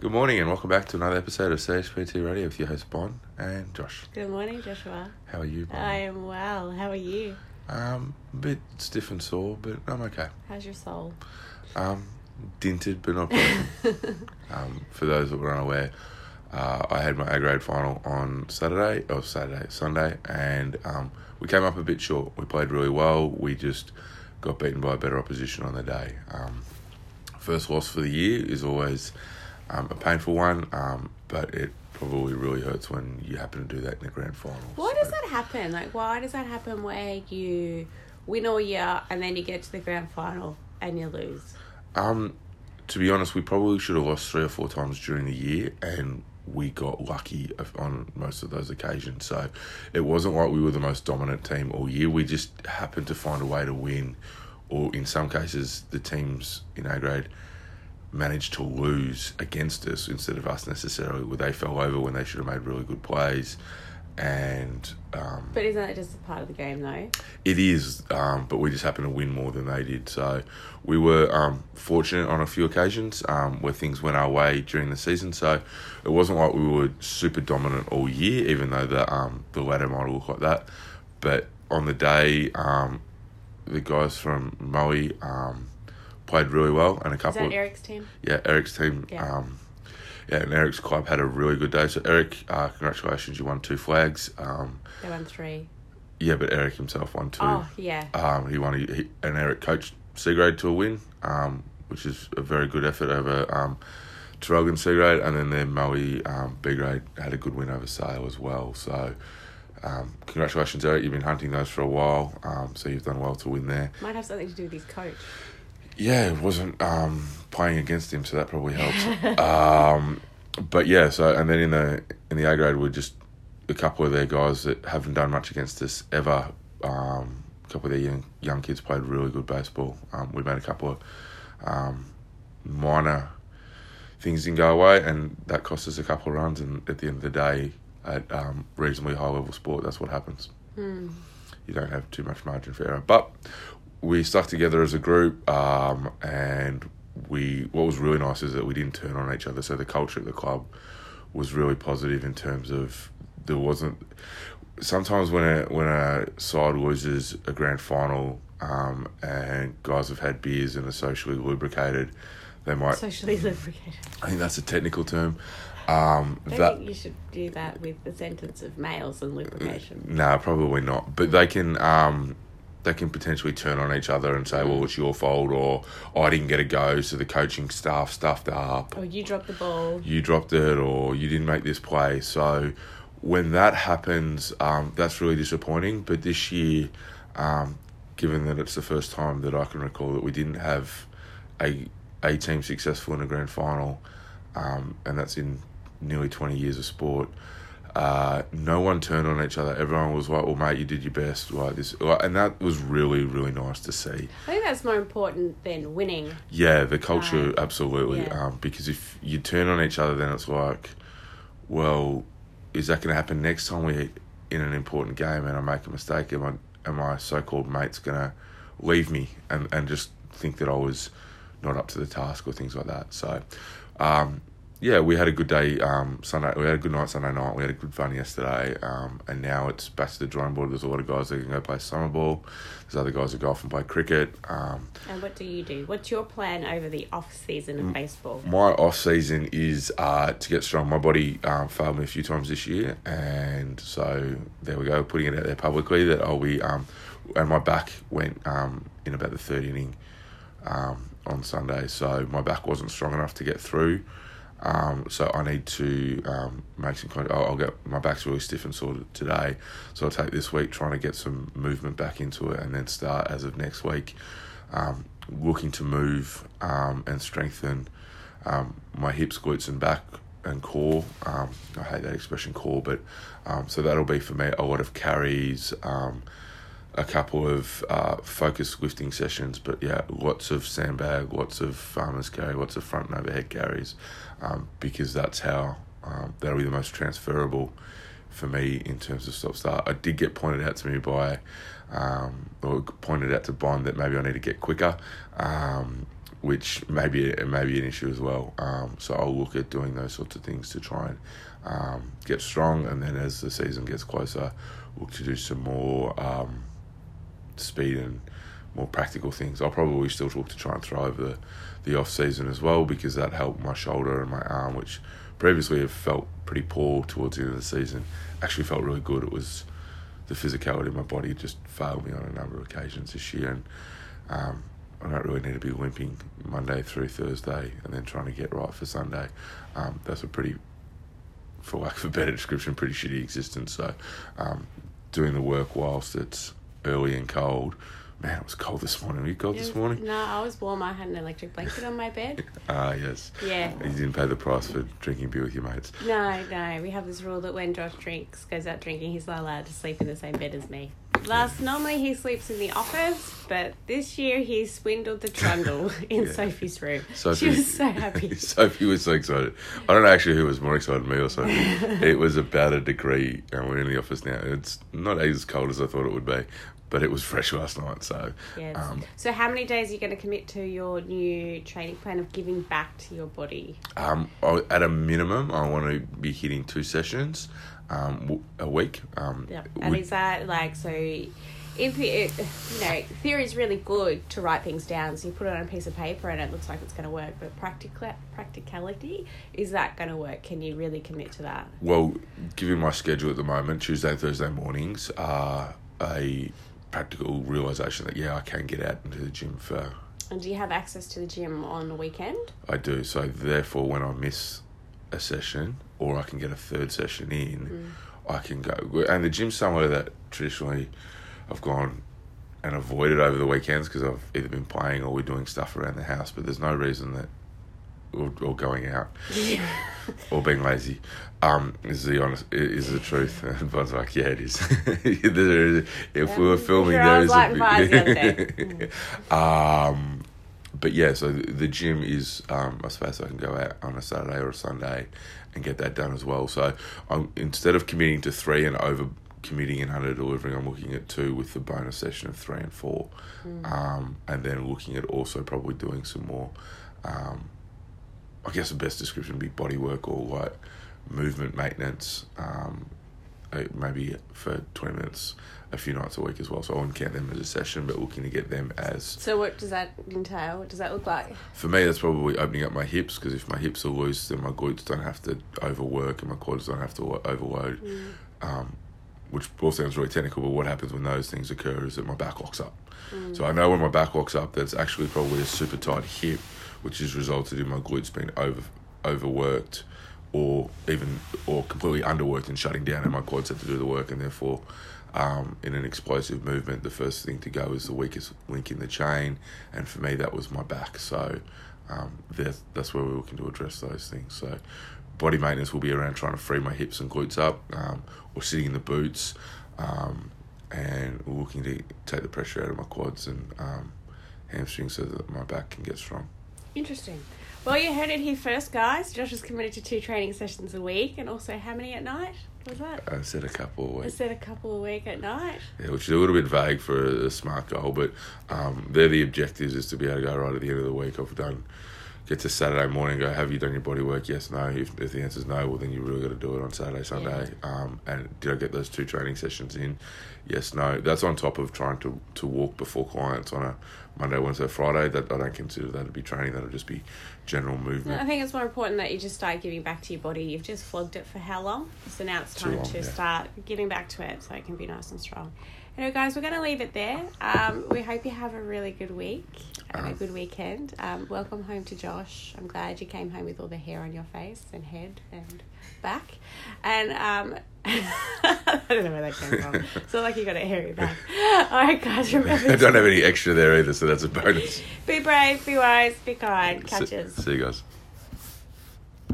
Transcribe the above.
Good morning and welcome back to another episode of CHPT Radio with your host Bon and Josh. Good morning, Joshua. How are you, Bon? I am well. How are you? Um, a bit stiff and sore, but I'm okay. How's your soul? Um, dinted but not broken. um, for those that were unaware, uh, I had my A grade final on Saturday, or Saturday, Sunday, and um, we came up a bit short. We played really well. We just got beaten by a better opposition on the day. Um, first loss for the year is always um, a painful one, um, but it probably really hurts when you happen to do that in the grand final. Why So- does that happen? Like, why does that happen where you win all year and then you get to the grand final and you lose? Um, to be honest, we probably should have lost three or four times during the year, and we got lucky on most of those occasions. So it wasn't like we were the most dominant team all year. We just happened to find a way to win, or in some cases, the teams in A grade managed to lose against us instead of us necessarily, where they fell over when they should have made really good plays. And um, But isn't that just a part of the game, though? it is, um, but we just happened to win more than they did. So we were um, fortunate on a few occasions um, where things went our way during the season. So it wasn't like we were super dominant all year, even though the um, the ladder might look like that. But on the day, um, the guys from um, played really well, and a couple. Is that Eric's team? yeah, Eric's team. Yeah. Um, yeah, and Eric's club had a really good day. So Eric, uh, congratulations, you won two flags. Um, They won three. yeah, but Eric himself won two. Oh, yeah. Um, he won, he, and Eric coached C grade to a win, um, which is a very good effort over um, Traralgon C grade, and then their Moe um, B grade had a good win over Sale as well. So, um, congratulations, Eric. You've been hunting those for a while, um, so you've done well to win there. Might have something to do with his coach. Yeah, it wasn't um, playing against him, so that probably helps. um, but yeah, so and then in the in the A grade, we're just a couple of their guys that haven't done much against us ever. Um, a couple of their young young kids played really good baseball. Um, we made a couple of um, minor things didn't go away, and that cost us a couple of runs. And at the end of the day, at um, reasonably high level sport, that's what happens Hmm. you don't have too much margin for error. But we stuck together as a group, um, and we. What was really nice is that we didn't turn on each other. So the culture at the club was really positive in terms of there wasn't. Sometimes when a when a side loses a grand final, um, and guys have had beers and are socially lubricated, they might. Socially lubricated. I think that's a technical term. Um, I that think you should do that with the sentence of males and lubrication. No, probably not. But they can um, they can potentially turn on each other and say, "Well, it's your fault," or "I didn't get a go, so the coaching staff stuffed up." Oh, you dropped the ball. You dropped it, or you didn't make this play. So when that happens, um, that's really disappointing. But this year, um, given that it's the first time that I can recall that we didn't have a a team successful in a grand final, um, and that's in nearly twenty years of sport. Uh, no one turned on each other. Everyone was like, "Well, mate, you did your best." Like this, like, and that was really, really nice to see. I think that's more important than winning. Yeah, the culture, absolutely. Yeah. Um, because if you turn on each other, then it's like, well, is that going to happen next time we hit in an important game and I make a mistake? Am I, am my so-called mates going to leave me and, and just think that I was not up to the task or things like that? So, um, yeah, we had a good day um, Sunday. We had a good night Sunday night. We had a good fun yesterday, um, and now it's back to the drawing board. There's a lot of guys that can go play summer ball. There's other guys that go off and play cricket. Um, And what do you do? What's your plan over the off season of baseball? my off season is uh, to get strong. My body um, failed me a few times this year, and so there we go, putting it out there publicly that I'll be. Um, and my back went um, in about the third inning um, on Sunday, so my back wasn't strong enough to get through. Um, so I need to um, make some kind. I'll, I'll get my back's really stiff and sore today, so I'll take this week trying to get some movement back into it, and then start as of next week, um, looking to move um, and strengthen um, my hips, glutes, and back and core. Um, I hate that expression core, but so that'll be for me a lot of carries, a couple of uh, focused lifting sessions, but yeah, lots of sandbag, lots of farmers carry, lots of front and overhead carries, um, because that's how um, that'll be the most transferable for me in terms of stop start. I did get pointed out to me by, um, or pointed out to Bond that maybe I need to get quicker. Um, which may be may be an issue as well. Um, so I'll look at doing those sorts of things to try and um, get strong, and then as the season gets closer, look to do some more speed and more practical things. I'll probably still talk to try and throw over the, the off season as well because that helped my shoulder and my arm, which previously have felt pretty poor towards the end of the season. Actually felt really good. It was the physicality of my body just failed me on a number of occasions this year, and um, I don't really need to be limping Monday through Thursday and then trying to get right for Sunday. Um, that's a pretty, for lack of a better description, pretty shitty existence. So, um, doing the work whilst it's early and cold. Man, it was cold this morning. Were you cold this morning? No, I was warm. I had an electric blanket on my bed. Ah, yes. Yeah. You didn't pay the price for drinking beer with your mates. No, no. We have this rule that when Josh drinks, goes out drinking, he's not allowed to sleep in the same bed as me. Last, normally he sleeps in the office, but this year he swindled the trundle in Yeah. Sophie's room. Sophie- She was so happy. Sophie was so excited. I don't know actually who was more excited, me or Sophie. it was about a degree, and we're in the office now. It's not as cold as I thought it would be, but it was fresh last night. So, Yes. um, so, how many days are you going to commit to your new training plan of giving back to your body? um, at a minimum, I want to be hitting two sessions um, a week. Um, Yeah. And with- is that like so? If it, you know, theory is really good to write things down, so you put it on a piece of paper and it looks like it's going to work. But practical practicality is that going to work? Can you really commit to that? Well, given my schedule at the moment, Tuesday Thursday mornings are a practical realization that yeah, I can get out into the gym for And do you have access to the gym on the weekend? I do. So therefore, when I miss a session or I can get a third session in, mm. I can go. And the gym's somewhere that traditionally I've gone and avoided over the weekends because I've either been playing or we're doing stuff around the house. But there's no reason that or, or going out or being lazy. Um, is the honest is the truth. And Bud's like, yeah, it is. If we were filming, Sure, there is lighting fires the other a. um, but yeah, so the gym is um, I suppose I can go out on a Saturday or a Sunday and get that done as well. So I'm instead of committing to three and over committing and under delivering, I'm looking at two with the bonus session of three and four, um, and then looking at also probably doing some more. Um, I guess the best description would be body work or like movement maintenance. Um, uh, maybe for 20 minutes a few nights a week as well. So I wouldn't count them as a session, but looking to get them as. So what does that entail? What does that look like? For me, that's probably opening up my hips because if my hips are loose, then my glutes don't have to overwork and my quads don't have to overload. Um, which all sounds really technical, but what happens when those things occur is that my back locks up. So I know when my back locks up, that's actually probably a super tight hip, which has resulted in my glutes being over overworked, or even or completely underworked and shutting down, and my quads have to do the work, and therefore, um, in an explosive movement, the first thing to go is the weakest link in the chain, and for me, that was my back. So um, that's that's where we're looking to address those things. So body maintenance will be around trying to free my hips and glutes up, um, or sitting in the boots, um, and looking to take the pressure out of my quads and um, hamstrings so that my back can get strong. Interesting. Well, you heard it here first, guys. Josh is committed to two training sessions a week, and also how many at night? What Was that? I said a couple of I weeks, said a couple a week at night. yeah, which is a little bit vague for a, a smart goal, but um, they're the objectives is to be able to go right at the end of the week. I've done. Get to Saturday morning. and Go. Have you done your body work? Yes. No. If, if the answer is no, well then you really got to do it on Saturday, Sunday. Um, and did I get those two training sessions in? Yes. No. That's on top of trying to to walk before clients on a Monday, Wednesday, Friday. That I don't consider that to be training. That'll just be general movement. I think it's more important that you just start giving back to your body. You've just flogged it for how long? So now it's time long, to yeah. start giving back to it so it can be nice and strong. Anyway, guys, we're going to leave it there. Um, we hope you have a really good week and a good weekend. Um, welcome home to Josh. I'm glad you came home with all the hair on your face and head and back. And um, I don't know where that came from. It's not like you got a hairy back. All right, guys, remember I don't have any extra there either, so that's a bonus. be brave, be wise, be kind. See- Catches. see you guys.